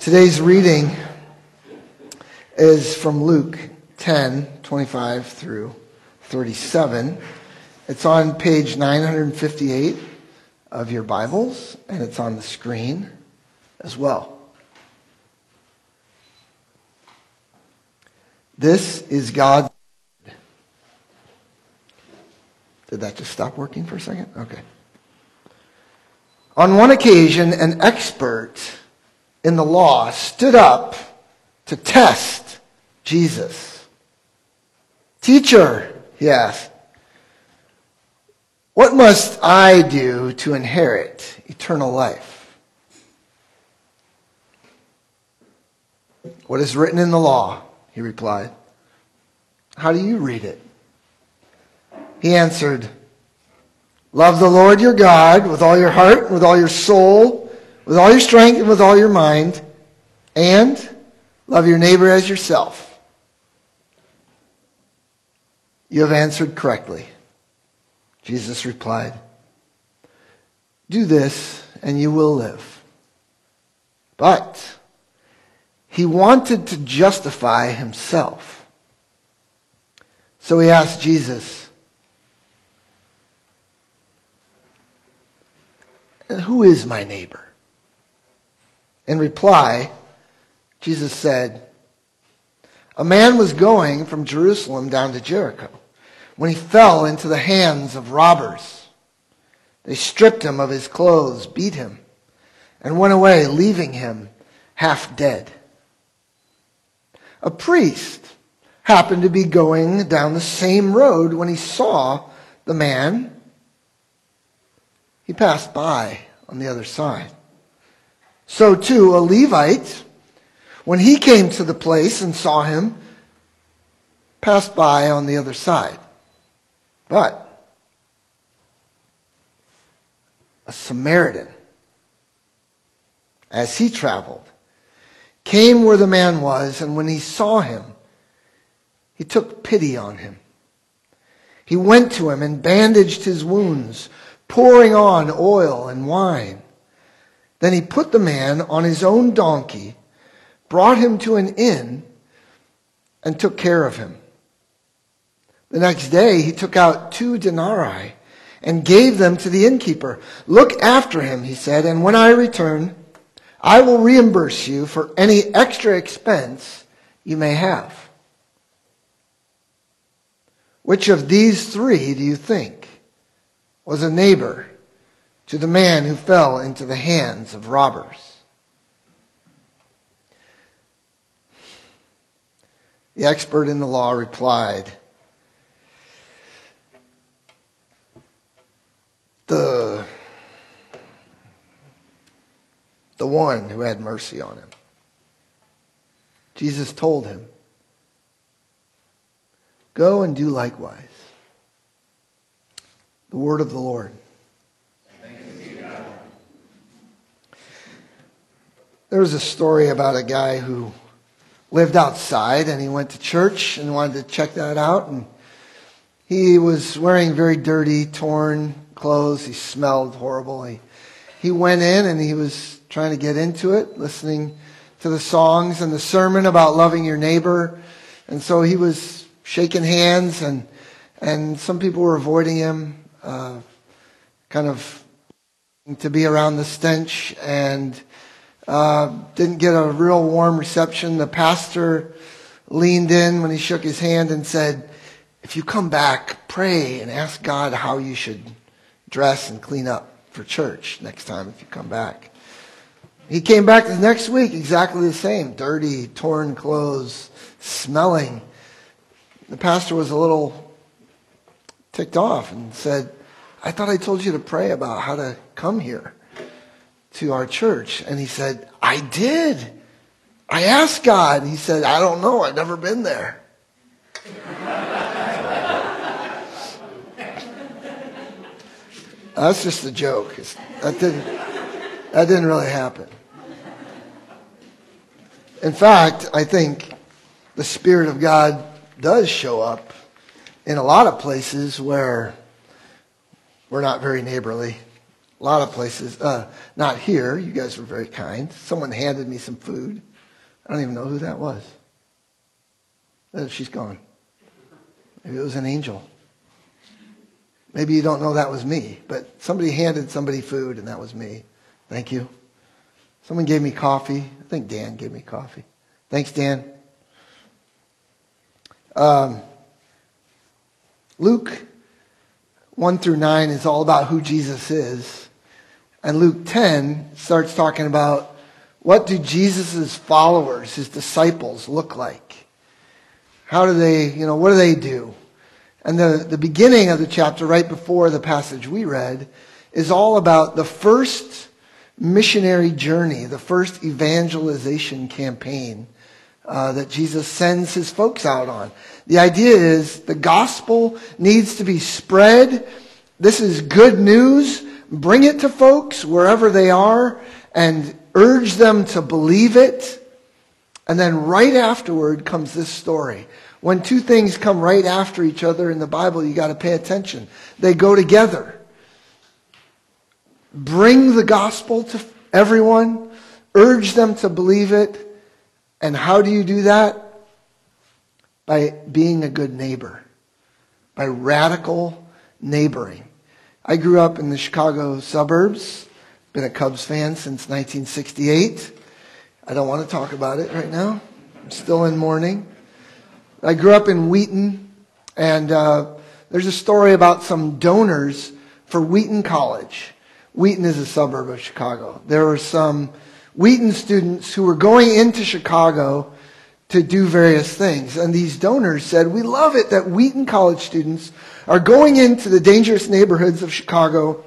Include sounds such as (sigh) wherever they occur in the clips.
Today's reading is from Luke 10 25 through 37. It's on page 958 of your Bibles, and it's on the screen as well. This is God's. Did that just stop working for a second? Okay. On one occasion, an expert in the law stood up to test Jesus. Teacher, he asked, what must I do to inherit eternal life? What is written in the law? He replied. How do you read it? He answered, Love the Lord your God with all your heart, with all your soul, with all your strength, and with all your mind, and love your neighbor as yourself. You have answered correctly. Jesus replied, Do this, and you will live. But he wanted to justify himself. So he asked Jesus, Who is my neighbor? In reply, Jesus said, A man was going from Jerusalem down to Jericho when he fell into the hands of robbers. They stripped him of his clothes, beat him, and went away, leaving him half dead. A priest happened to be going down the same road when he saw the man. He passed by on the other side. So too, a Levite, when he came to the place and saw him, passed by on the other side. But a Samaritan, as he traveled, came where the man was, and when he saw him, he took pity on him. He went to him and bandaged his wounds, pouring on oil and wine. Then he put the man on his own donkey, brought him to an inn, and took care of him. The next day he took out two denarii and gave them to the innkeeper. Look after him, he said, and when I return, I will reimburse you for any extra expense you may have. Which of these three do you think was a neighbor to the man who fell into the hands of robbers? The expert in the law replied, the, the one who had mercy on him. Jesus told him, Go and do likewise. The word of the Lord. There was a story about a guy who lived outside and he went to church and wanted to check that out. And he was wearing very dirty, torn clothes. He smelled horrible. He, he went in and he was trying to get into it, listening to the songs and the sermon about loving your neighbor. And so he was shaking hands and, and some people were avoiding him, uh, kind of to be around the stench and uh, didn't get a real warm reception. The pastor leaned in when he shook his hand and said, if you come back, pray and ask God how you should dress and clean up for church next time if you come back. He came back the next week exactly the same dirty, torn clothes, smelling. The pastor was a little ticked off and said, I thought I told you to pray about how to come here to our church. And he said, I did. I asked God. He said, I don't know. I've never been there. (laughs) That's just a joke. That didn't that didn't really happen. In fact, I think the Spirit of God does show up in a lot of places where we're not very neighborly a lot of places. Uh, not here. You guys were very kind. Someone handed me some food. I don't even know who that was. Uh, she's gone. Maybe it was an angel. Maybe you don't know that was me, but somebody handed somebody food and that was me. Thank you. Someone gave me coffee. I think Dan gave me coffee. Thanks, Dan. Um, Luke 1 through 9 is all about who Jesus is. And Luke 10 starts talking about what do Jesus' followers, his disciples, look like? How do they, you know, what do they do? And the, the beginning of the chapter, right before the passage we read, is all about the first missionary journey, the first evangelization campaign uh, that Jesus sends his folks out on. The idea is the gospel needs to be spread. This is good news. Bring it to folks wherever they are and urge them to believe it. And then right afterward comes this story. When two things come right after each other in the Bible, you got to pay attention. They go together. Bring the gospel to everyone, urge them to believe it, and how do you do that? By being a good neighbor, by radical neighboring. I grew up in the Chicago suburbs, been a Cubs fan since 1968. I don't want to talk about it right now. I'm still in mourning. I grew up in Wheaton, and uh, there's a story about some donors for Wheaton College. Wheaton is a suburb of Chicago. There were some Wheaton students who were going into Chicago to do various things. And these donors said, We love it that Wheaton College students are going into the dangerous neighborhoods of Chicago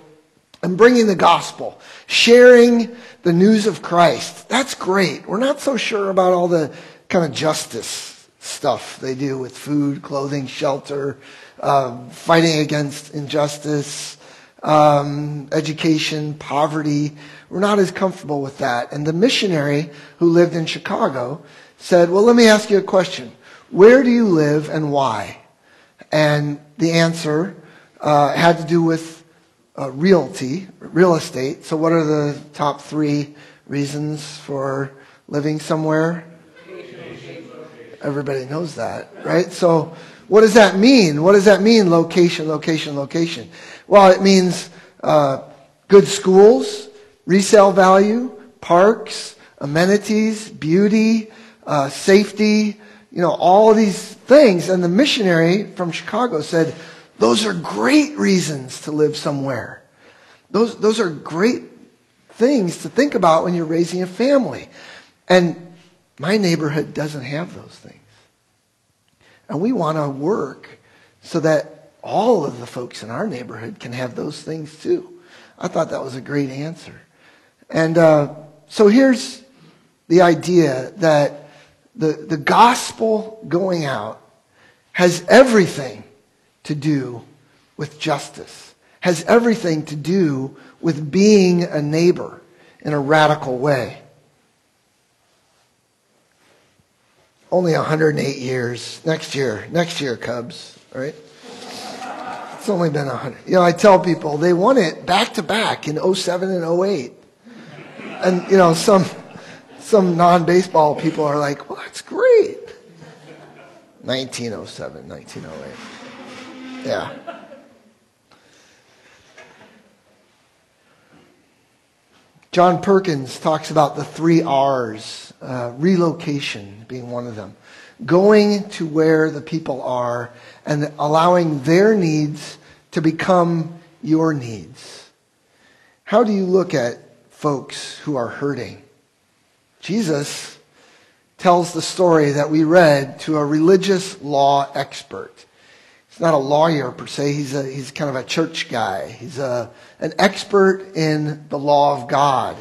and bringing the gospel, sharing the news of Christ. That's great. We're not so sure about all the kind of justice stuff they do with food, clothing, shelter, uh, fighting against injustice, um, education, poverty. We're not as comfortable with that. And the missionary who lived in Chicago said, Well, let me ask you a question. Where do you live and why? And the answer uh, had to do with uh, realty, real estate. So, what are the top three reasons for living somewhere? Everybody knows that, right? So, what does that mean? What does that mean? Location, location, location. Well, it means uh, good schools, resale value, parks, amenities, beauty, uh, safety, you know, all these things. And the missionary from Chicago said, those are great reasons to live somewhere. Those, those are great things to think about when you're raising a family. And my neighborhood doesn't have those things. And we want to work so that all of the folks in our neighborhood can have those things too. I thought that was a great answer. And uh, so here's the idea that the, the gospel going out has everything to do with justice, has everything to do with being a neighbor in a radical way. only 108 years. Next year, next year, Cubs, right? It's only been 100. You know, I tell people they won it back to back in 07 and 08. And, you know, some, some non baseball people are like, well, that's great. 1907, 1908. Yeah. John Perkins talks about the three R's, uh, relocation being one of them. Going to where the people are and allowing their needs to become your needs. How do you look at folks who are hurting? Jesus tells the story that we read to a religious law expert he's not a lawyer per se. He's, a, he's kind of a church guy. He's a, an expert in the law of God.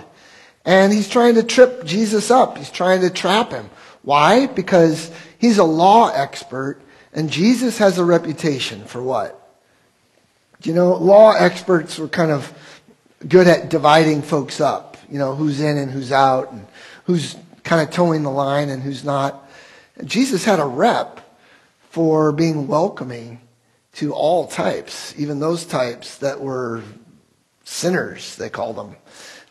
And he's trying to trip Jesus up. He's trying to trap him. Why? Because he's a law expert, and Jesus has a reputation for what? You know, law experts were kind of good at dividing folks up. You know, who's in and who's out, and who's kind of toeing the line and who's not. Jesus had a rep for being welcoming to all types, even those types that were sinners, they called them.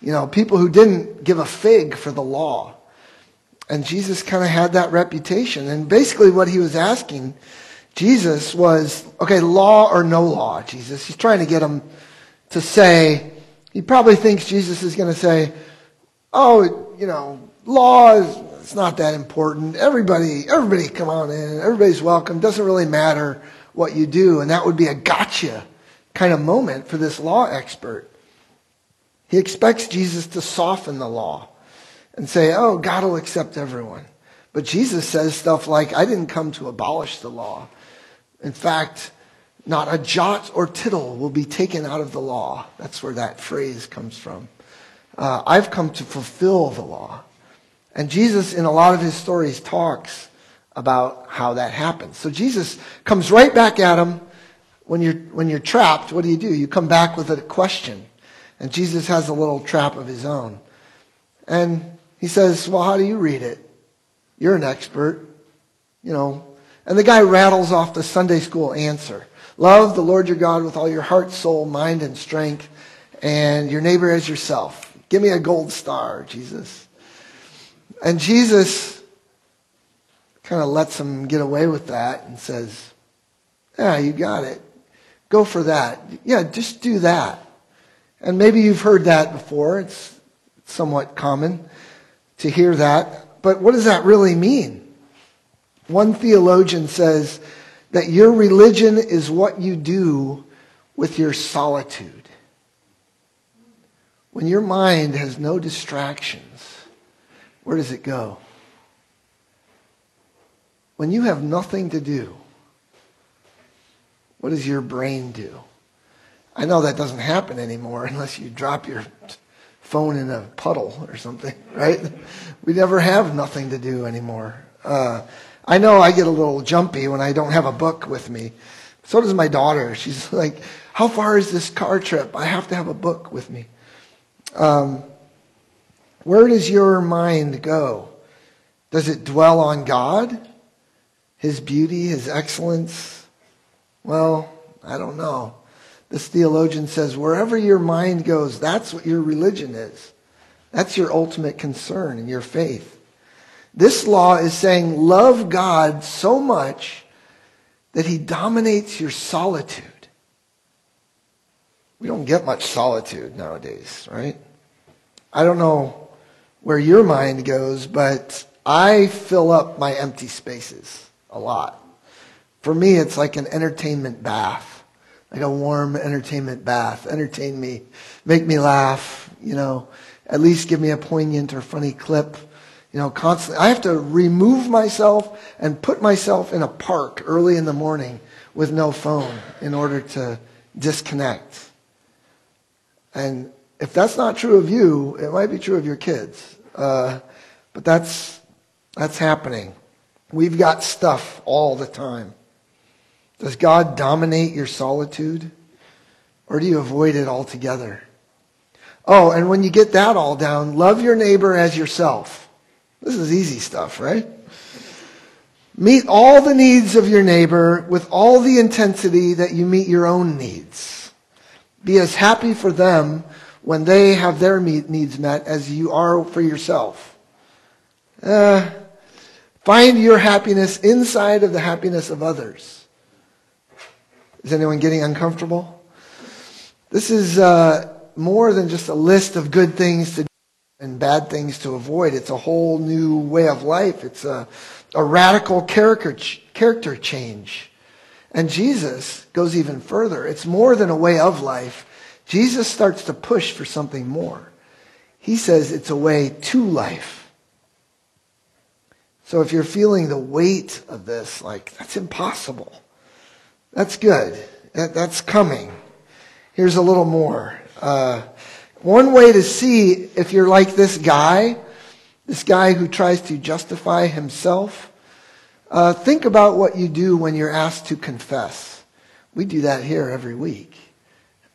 You know, people who didn't give a fig for the law. And Jesus kind of had that reputation. And basically what he was asking Jesus was, okay, law or no law, Jesus. He's trying to get him to say, he probably thinks Jesus is going to say, oh, you know, law is it's not that important. Everybody, everybody come on in. Everybody's welcome. Doesn't really matter what you do. And that would be a gotcha kind of moment for this law expert. He expects Jesus to soften the law and say, oh, God will accept everyone. But Jesus says stuff like, I didn't come to abolish the law. In fact, not a jot or tittle will be taken out of the law. That's where that phrase comes from. Uh, I've come to fulfill the law. And Jesus, in a lot of his stories, talks about how that happens. So Jesus comes right back at him. When you're, when you're trapped, what do you do? You come back with a question. And Jesus has a little trap of his own. And he says, Well, how do you read it? You're an expert. You know, and the guy rattles off the Sunday school answer. Love the Lord your God with all your heart, soul, mind, and strength, and your neighbor as yourself. Give me a gold star, Jesus. And Jesus kind of lets him get away with that and says, Yeah, you got it. Go for that. Yeah, just do that. And maybe you've heard that before. It's somewhat common to hear that. But what does that really mean? One theologian says that your religion is what you do with your solitude. When your mind has no distractions, where does it go? When you have nothing to do, what does your brain do? I know that doesn't happen anymore (laughs) unless you drop your phone in a puddle or something, (laughs) right? We never have nothing to do anymore. Uh, I know I get a little jumpy when I don't have a book with me. So does my daughter. She's (laughs) like, How far is this car trip? I have to have a book with me. Um, where does your mind go? Does it dwell on God? His beauty, His excellence? Well, I don't know. This theologian says wherever your mind goes, that's what your religion is. That's your ultimate concern and your faith. This law is saying love God so much that he dominates your solitude. We don't get much solitude nowadays, right? I don't know where your mind goes, but I fill up my empty spaces a lot. For me, it's like an entertainment bath, like a warm entertainment bath. Entertain me, make me laugh, you know, at least give me a poignant or funny clip you know, constantly. I have to remove myself and put myself in a park early in the morning with no phone in order to disconnect. And if that's not true of you, it might be true of your kids. Uh, but that's, that's happening. We've got stuff all the time. Does God dominate your solitude? Or do you avoid it altogether? Oh, and when you get that all down, love your neighbor as yourself. This is easy stuff, right? Meet all the needs of your neighbor with all the intensity that you meet your own needs. Be as happy for them when they have their needs met as you are for yourself. Uh, find your happiness inside of the happiness of others. Is anyone getting uncomfortable? This is uh, more than just a list of good things to do and bad things to avoid. It's a whole new way of life. It's a, a radical character, character change. And Jesus goes even further. It's more than a way of life. Jesus starts to push for something more. He says it's a way to life. So if you're feeling the weight of this, like, that's impossible. That's good. That, that's coming. Here's a little more. Uh, one way to see if you're like this guy, this guy who tries to justify himself, uh, think about what you do when you're asked to confess. We do that here every week.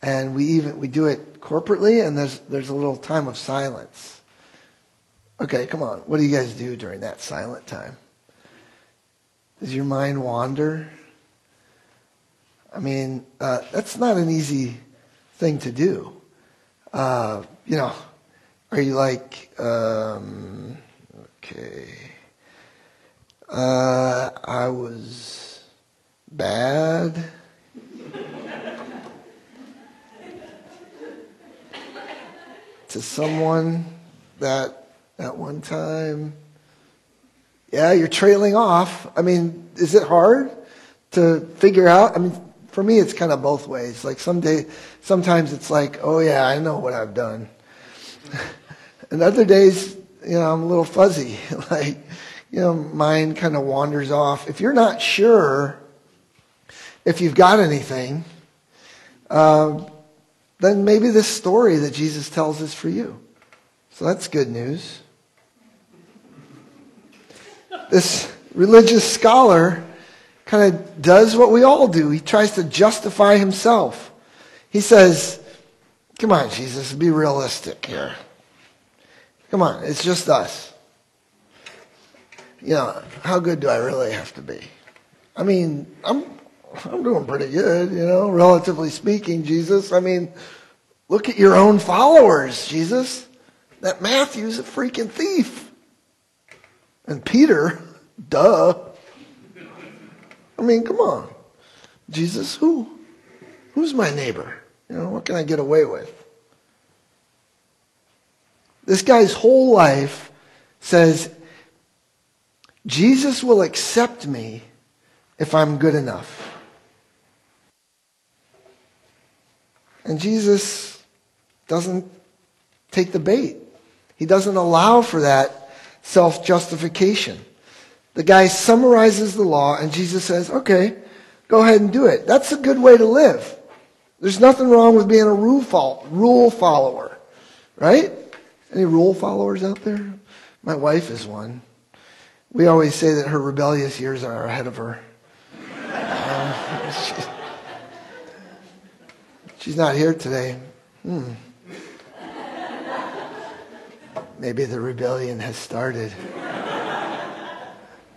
And we even we do it corporately and there's there's a little time of silence. Okay, come on. What do you guys do during that silent time? Does your mind wander? I mean, uh, that's not an easy thing to do. Uh, you know, are you like, um, okay, uh, I was bad. To someone that at one time, yeah, you're trailing off. I mean, is it hard to figure out? I mean, for me, it's kind of both ways. Like someday, sometimes it's like, oh yeah, I know what I've done. (laughs) and other days, you know, I'm a little fuzzy. (laughs) like, you know, mind kind of wanders off. If you're not sure if you've got anything, uh, then maybe this story that Jesus tells is for you. So that's good news. This religious scholar kind of does what we all do. He tries to justify himself. He says, Come on, Jesus, be realistic here. Come on, it's just us. You know, how good do I really have to be? I mean, I'm I'm doing pretty good, you know, relatively speaking, Jesus. I mean, look at your own followers, Jesus. That Matthew's a freaking thief. And Peter, (laughs) duh. I mean, come on. Jesus, who? Who's my neighbor? You know, what can I get away with? This guy's whole life says, Jesus will accept me if I'm good enough. And Jesus doesn't take the bait. He doesn't allow for that self justification. The guy summarizes the law, and Jesus says, okay, go ahead and do it. That's a good way to live. There's nothing wrong with being a rule, follower, right? Any rule followers out there? My wife is one. We always say that her rebellious years are ahead of her. Um, she's, she's not here today. Hmm. Maybe the rebellion has started.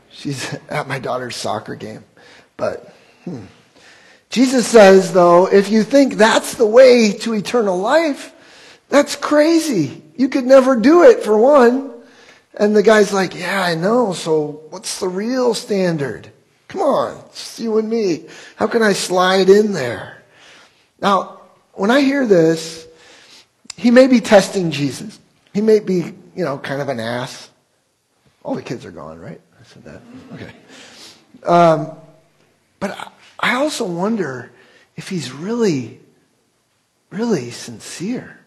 She's at my daughter's soccer game. But hmm. Jesus says, though, if you think that's the way to eternal life, that's crazy. You could never do it, for one. And the guy's like, yeah, I know. So what's the real standard? Come on, it's you and me. How can I slide in there? Now, when I hear this, he may be testing Jesus. He may be, you know, kind of an ass. All the kids are gone, right? I said that. Okay. Um, but I also wonder if he's really, really sincere.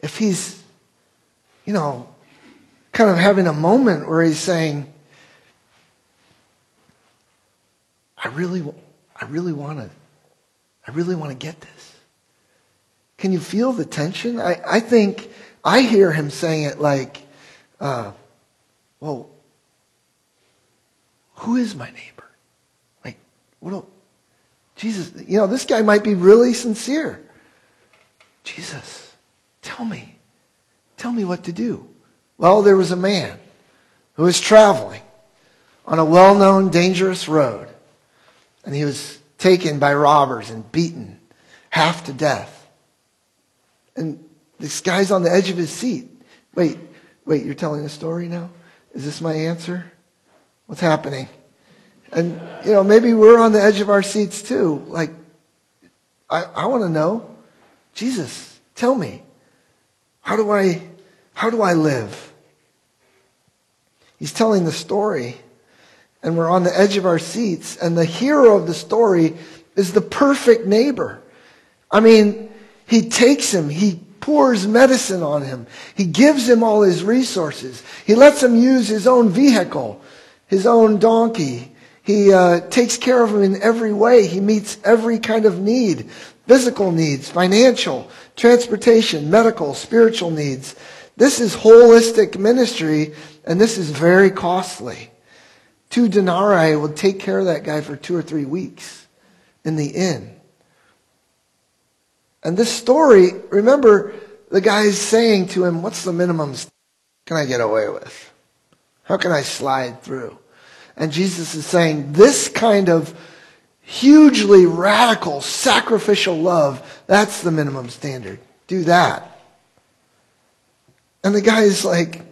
If he's, you know, kind of having a moment where he's saying, I really, I really want to, I really want to get this. Can you feel the tension? I, I think I hear him saying it like, uh, well, who is my neighbor? Like, what do, Jesus, you know, this guy might be really sincere. Jesus, tell me. Tell me what to do. Well, there was a man who was traveling on a well known dangerous road, and he was taken by robbers and beaten half to death. And this guy's on the edge of his seat. Wait, wait, you're telling a story now? Is this my answer? What's happening? And, you know, maybe we're on the edge of our seats too. Like, I, I want to know, Jesus, tell me, how do I, how do I live? He's telling the story, and we're on the edge of our seats, and the hero of the story is the perfect neighbor. I mean, he takes him, he pours medicine on him, he gives him all his resources, he lets him use his own vehicle his own donkey. He uh, takes care of him in every way. He meets every kind of need physical needs, financial, transportation, medical, spiritual needs. This is holistic ministry, and this is very costly. Two denarii would take care of that guy for two or three weeks in the inn. And this story, remember, the guy's saying to him, What's the minimum can I get away with? How can I slide through? And Jesus is saying this kind of hugely radical, sacrificial love, that's the minimum standard. do that. And the guy is like,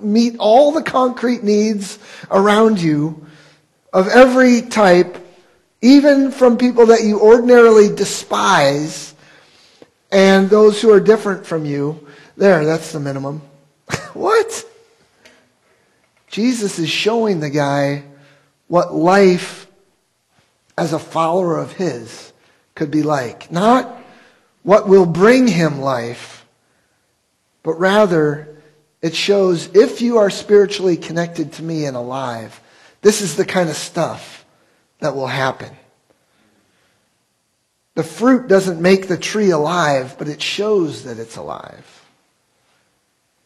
meet all the concrete needs around you of every type, even from people that you ordinarily despise and those who are different from you. There, that's the minimum. (laughs) what? Jesus is showing the guy what life as a follower of his could be like. Not what will bring him life, but rather it shows if you are spiritually connected to me and alive, this is the kind of stuff that will happen. The fruit doesn't make the tree alive, but it shows that it's alive.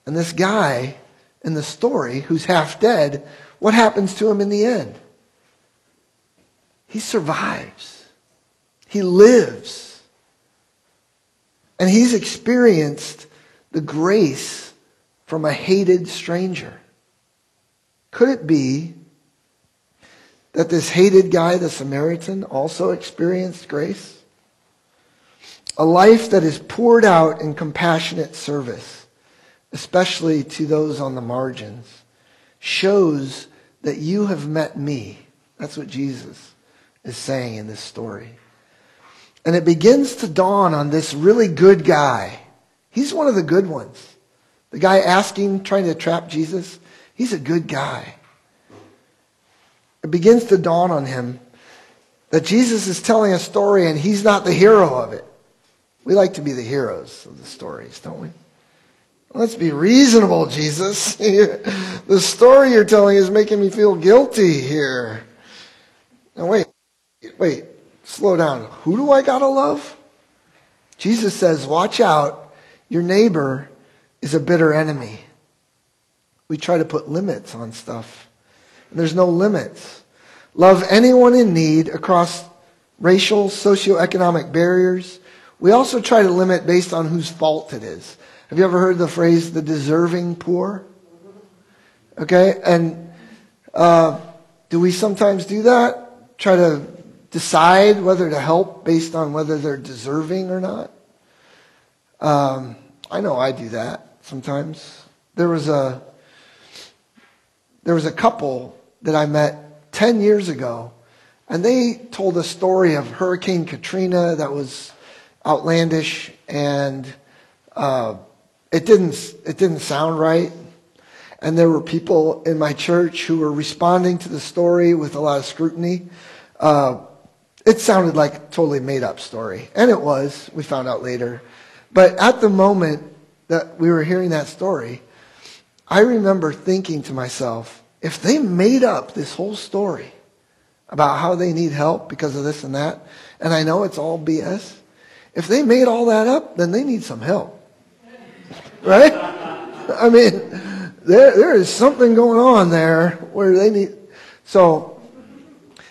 And this guy in the story who's half dead, what happens to him in the end? He survives. He lives. And he's experienced the grace from a hated stranger. Could it be that this hated guy, the Samaritan, also experienced grace? A life that is poured out in compassionate service, especially to those on the margins, shows that you have met me. That's what Jesus is saying in this story. And it begins to dawn on this really good guy. He's one of the good ones. The guy asking, trying to trap Jesus, he's a good guy. It begins to dawn on him that Jesus is telling a story and he's not the hero of it. We like to be the heroes of the stories, don't we? Let's be reasonable, Jesus. (laughs) the story you're telling is making me feel guilty here. Now, wait, wait, slow down. Who do I got to love? Jesus says, watch out. Your neighbor is a bitter enemy. We try to put limits on stuff. And there's no limits. Love anyone in need across racial, socioeconomic barriers. We also try to limit based on whose fault it is. Have you ever heard the phrase the deserving poor? Okay, and uh, do we sometimes do that? Try to decide whether to help based on whether they're deserving or not? Um, I know I do that sometimes. There was a there was a couple that I met 10 years ago, and they told a story of Hurricane Katrina that was outlandish, and uh, it didn't it didn't sound right. And there were people in my church who were responding to the story with a lot of scrutiny. Uh, it sounded like a totally made up story, and it was. We found out later, but at the moment that we were hearing that story, I remember thinking to myself, if they made up this whole story about how they need help because of this and that, and I know it's all BS, if they made all that up, then they need some help. Right? I mean, there, there is something going on there where they need. So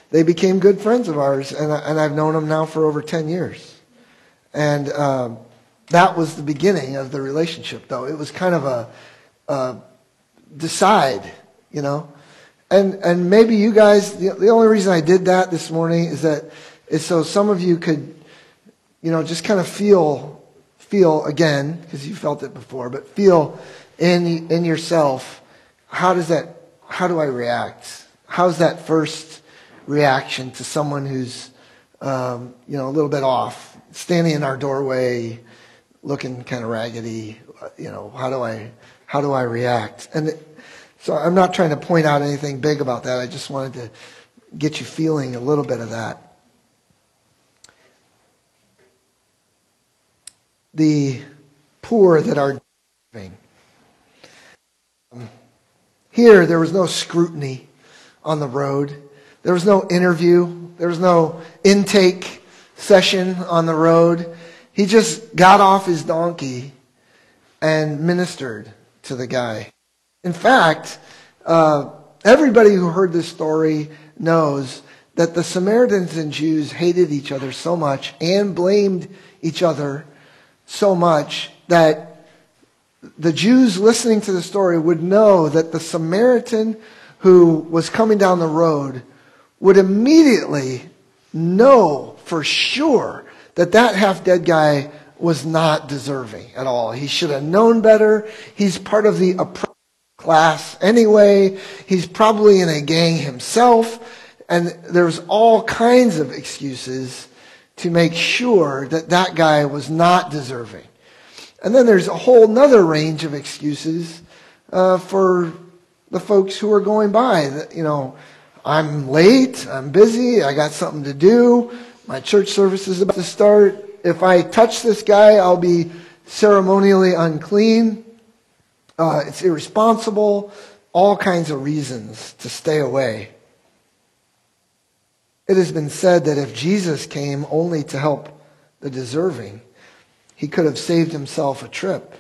they became good friends of ours, and, I, and I've known them now for over 10 years. And um, that was the beginning of the relationship, though. It was kind of a, a decide, you know. And and maybe you guys, the, the only reason I did that this morning is that is so some of you could, you know, just kind of feel feel again because you felt it before, but feel in in yourself. How does that? How do I react? How's that first reaction to someone who's, um, you know, a little bit off, standing in our doorway? looking kind of raggedy. You know, how do I how do I react? And so I'm not trying to point out anything big about that. I just wanted to get you feeling a little bit of that. The poor that are giving. Um, here, there was no scrutiny on the road. There was no interview. There was no intake session on the road. He just got off his donkey and ministered to the guy. In fact, uh, everybody who heard this story knows that the Samaritans and Jews hated each other so much and blamed each other so much that the Jews listening to the story would know that the Samaritan who was coming down the road would immediately know for sure that that half dead guy was not deserving at all. He should have known better. He's part of the oppressed class anyway. He's probably in a gang himself. And there's all kinds of excuses to make sure that that guy was not deserving. And then there's a whole nother range of excuses uh, for the folks who are going by. That, you know, I'm late, I'm busy, I got something to do, my church service is about to start. If I touch this guy, I'll be ceremonially unclean. Uh, it's irresponsible. All kinds of reasons to stay away. It has been said that if Jesus came only to help the deserving, he could have saved himself a trip.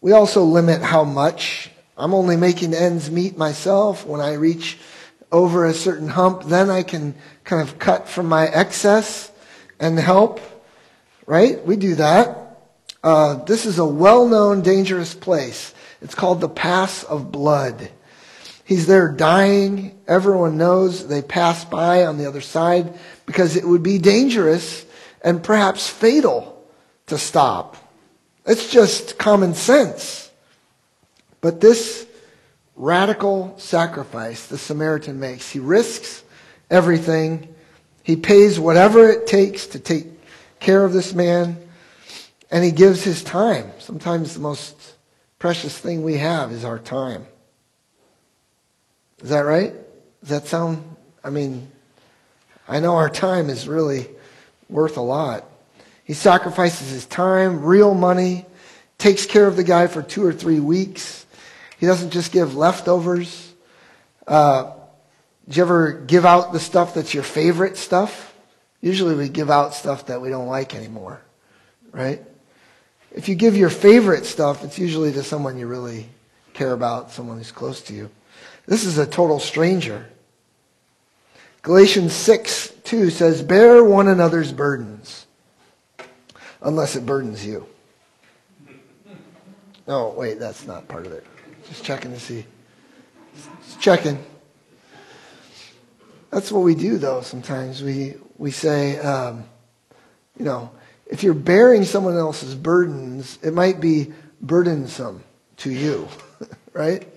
We also limit how much. I'm only making ends meet myself. When I reach over a certain hump, then I can kind of cut from my excess and help. Right? We do that. Uh, this is a well known dangerous place. It's called the Pass of Blood. He's there dying. Everyone knows they pass by on the other side because it would be dangerous and perhaps fatal to stop. It's just common sense. But this radical sacrifice the Samaritan makes, he risks everything. He pays whatever it takes to take care of this man, and he gives his time. Sometimes the most precious thing we have is our time. Is that right? Does that sound, I mean, I know our time is really worth a lot. He sacrifices his time, real money, takes care of the guy for two or three weeks. He doesn't just give leftovers. Uh, do you ever give out the stuff that's your favorite stuff? Usually we give out stuff that we don't like anymore, right? If you give your favorite stuff, it's usually to someone you really care about, someone who's close to you. This is a total stranger. Galatians 6 2 says, Bear one another's burdens, unless it burdens you. (laughs) Oh, wait, that's not part of it. Just checking to see. Just checking. That's what we do, though, sometimes. We, we say, um, you know, if you're bearing someone else's burdens, it might be burdensome to you, (laughs) right?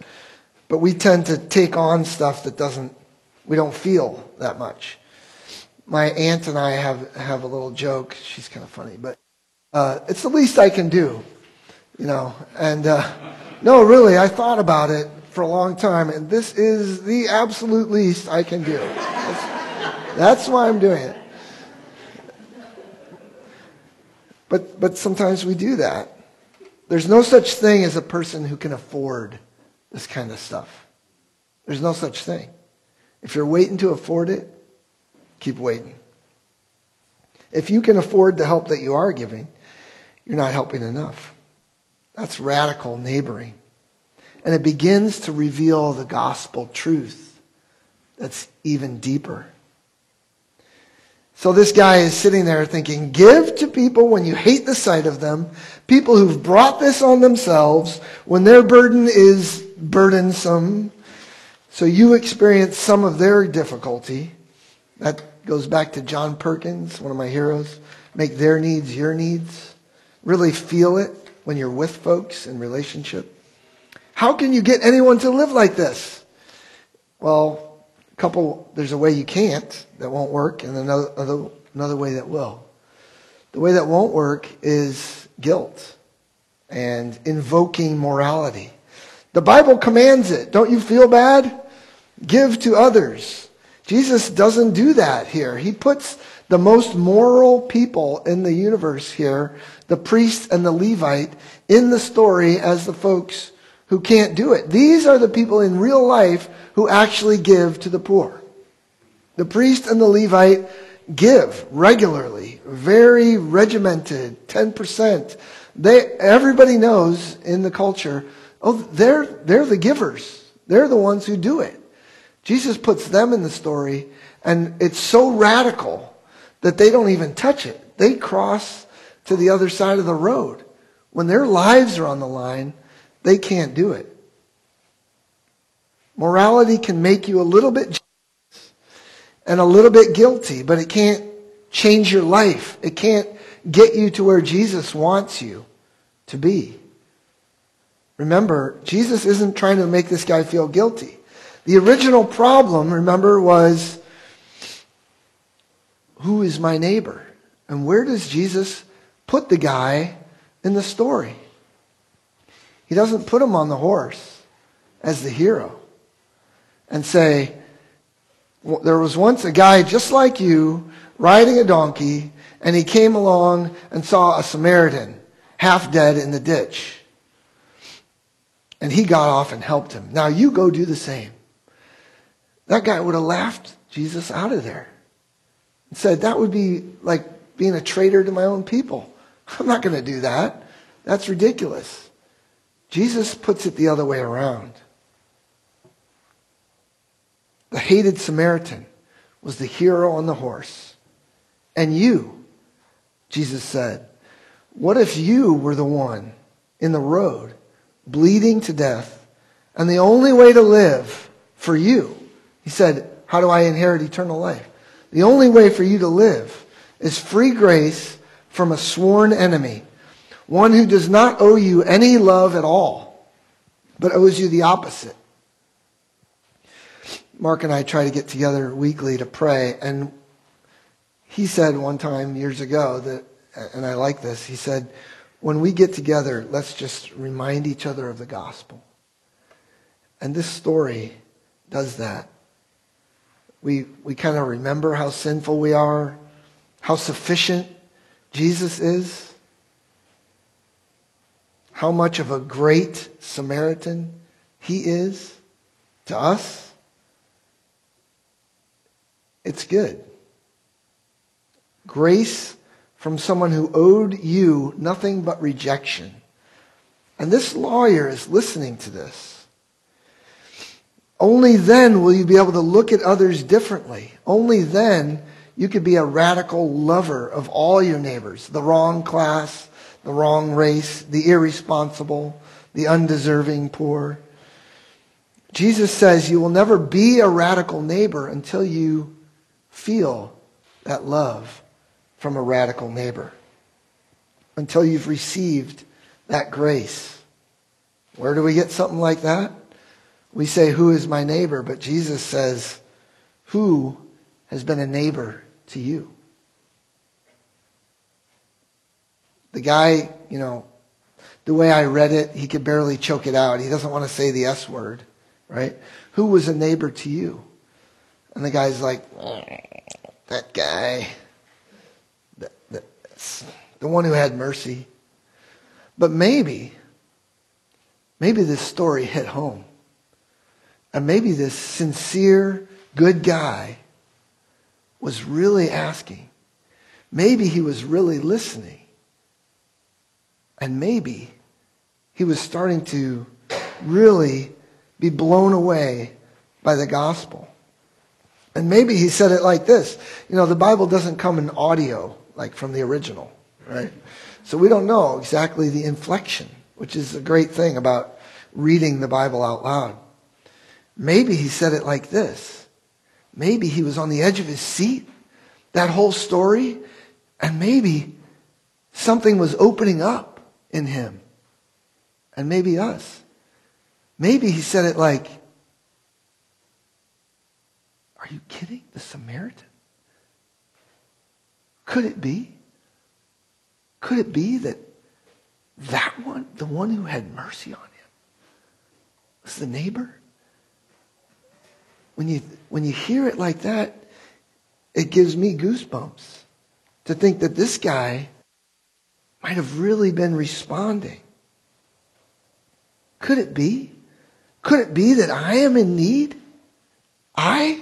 But we tend to take on stuff that doesn't, we don't feel that much. My aunt and I have, have a little joke. She's kind of funny, but uh, it's the least I can do, you know. And uh, no, really, I thought about it for a long time, and this is the absolute least I can do. That's, that's why I'm doing it. But, but sometimes we do that. There's no such thing as a person who can afford this kind of stuff. There's no such thing. If you're waiting to afford it, keep waiting. If you can afford the help that you are giving, you're not helping enough. That's radical neighboring. And it begins to reveal the gospel truth that's even deeper. So this guy is sitting there thinking, give to people when you hate the sight of them, people who've brought this on themselves, when their burden is burdensome. So you experience some of their difficulty. That goes back to John Perkins, one of my heroes. Make their needs your needs. Really feel it when you're with folks in relationship. How can you get anyone to live like this? Well, couple, there's a way you can't that won't work, and another, another way that will. The way that won't work is guilt and invoking morality. The Bible commands it. Don't you feel bad? Give to others. Jesus doesn't do that here. He puts the most moral people in the universe here, the priest and the Levite, in the story as the folks who can't do it. These are the people in real life who actually give to the poor. The priest and the Levite give regularly, very regimented, 10%. They, everybody knows in the culture Oh, they're, they're the givers. They're the ones who do it. Jesus puts them in the story, and it's so radical that they don't even touch it. They cross to the other side of the road. When their lives are on the line, they can't do it. Morality can make you a little bit jealous and a little bit guilty, but it can't change your life. It can't get you to where Jesus wants you to be. Remember, Jesus isn't trying to make this guy feel guilty. The original problem, remember, was who is my neighbor? And where does Jesus put the guy in the story? He doesn't put him on the horse as the hero and say, well, there was once a guy just like you riding a donkey, and he came along and saw a Samaritan half dead in the ditch. And he got off and helped him. Now you go do the same. That guy would have laughed Jesus out of there and said, That would be like being a traitor to my own people. (laughs) I'm not going to do that. That's ridiculous. Jesus puts it the other way around. The hated Samaritan was the hero on the horse. And you, Jesus said, what if you were the one in the road, bleeding to death, and the only way to live for you, he said, how do I inherit eternal life? The only way for you to live is free grace from a sworn enemy, one who does not owe you any love at all, but owes you the opposite. Mark and I try to get together weekly to pray, and he said one time years ago that, and I like this, he said, when we get together, let's just remind each other of the gospel. And this story does that. We, we kind of remember how sinful we are, how sufficient Jesus is, how much of a great Samaritan he is to us. It's good. Grace from someone who owed you nothing but rejection. And this lawyer is listening to this. Only then will you be able to look at others differently. Only then you could be a radical lover of all your neighbors the wrong class, the wrong race, the irresponsible, the undeserving poor. Jesus says you will never be a radical neighbor until you feel that love from a radical neighbor until you've received that grace. Where do we get something like that? We say, Who is my neighbor? But Jesus says, Who has been a neighbor to you? The guy, you know, the way I read it, he could barely choke it out. He doesn't want to say the S word, right? Who was a neighbor to you? And the guy's like, that guy, the, one who had mercy. But maybe, maybe this story hit home. And maybe this sincere, good guy was really asking. Maybe he was really listening. And maybe he was starting to really be blown away by the gospel. And maybe he said it like this. You know, the Bible doesn't come in audio like from the original, right? So we don't know exactly the inflection, which is a great thing about reading the Bible out loud. Maybe he said it like this. Maybe he was on the edge of his seat, that whole story, and maybe something was opening up in him. And maybe us. Maybe he said it like, are you kidding? The Samaritan? Could it be? Could it be that that one, the one who had mercy on him, was the neighbor? When you, when you hear it like that, it gives me goosebumps to think that this guy might have really been responding. Could it be? Could it be that I am in need? I?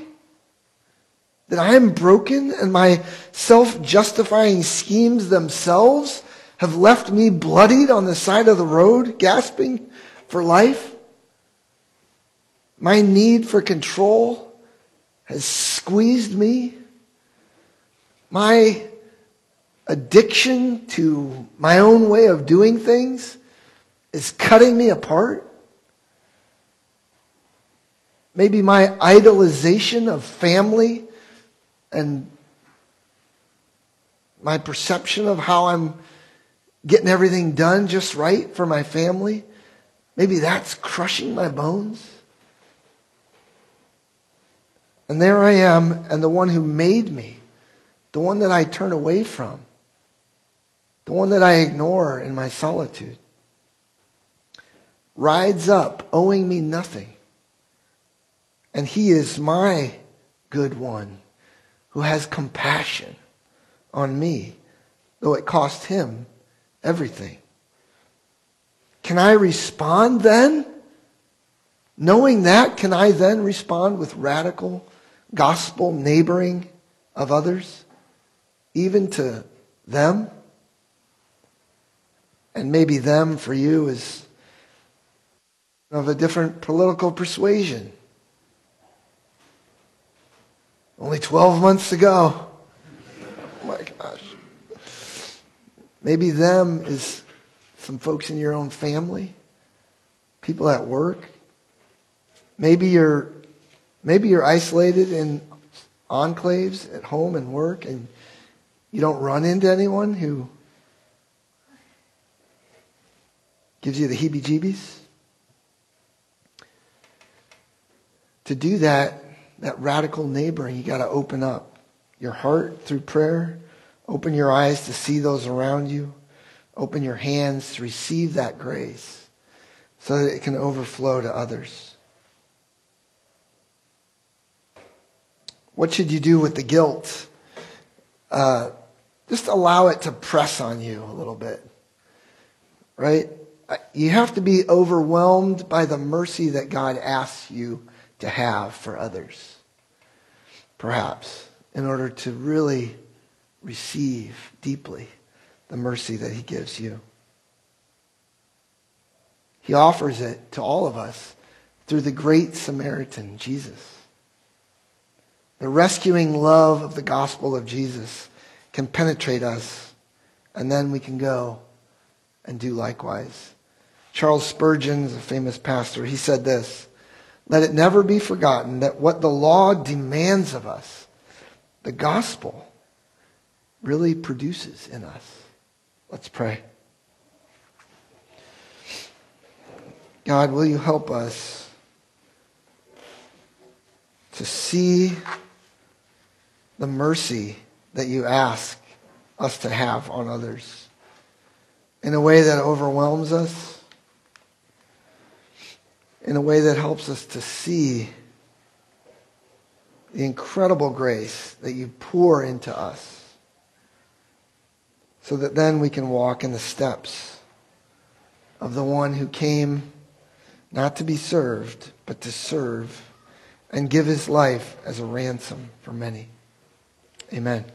that I am broken and my self justifying schemes themselves have left me bloodied on the side of the road, gasping for life. My need for control has squeezed me. My addiction to my own way of doing things is cutting me apart. Maybe my idolization of family and my perception of how I'm getting everything done just right for my family, maybe that's crushing my bones. And there I am, and the one who made me, the one that I turn away from, the one that I ignore in my solitude, rides up, owing me nothing. And he is my good one who has compassion on me, though it cost him everything. Can I respond then? Knowing that, can I then respond with radical gospel neighboring of others, even to them? And maybe them for you is of a different political persuasion. Only 12 months to go. Oh my gosh. Maybe them is some folks in your own family, people at work. Maybe you're maybe you're isolated in enclaves at home and work and you don't run into anyone who gives you the heebie-jeebies. To do that, that radical neighboring, you got to open up your heart through prayer, open your eyes to see those around you, open your hands to receive that grace so that it can overflow to others. What should you do with the guilt? Uh, just allow it to press on you a little bit. Right? You have to be overwhelmed by the mercy that God asks you to have for others, perhaps, in order to really receive deeply the mercy that he gives you. He offers it to all of us through the great Samaritan, Jesus. The rescuing love of the gospel of Jesus can penetrate us, and then we can go and do likewise. Charles Spurgeon is a famous pastor. He said this let it never be forgotten that what the law demands of us, the gospel, really produces in us. Let's pray. God, will you help us to see the mercy that you ask us to have on others in a way that overwhelms us? In a way that helps us to see the incredible grace that you pour into us so that then we can walk in the steps of the one who came not to be served, but to serve and give his life as a ransom for many. Amen.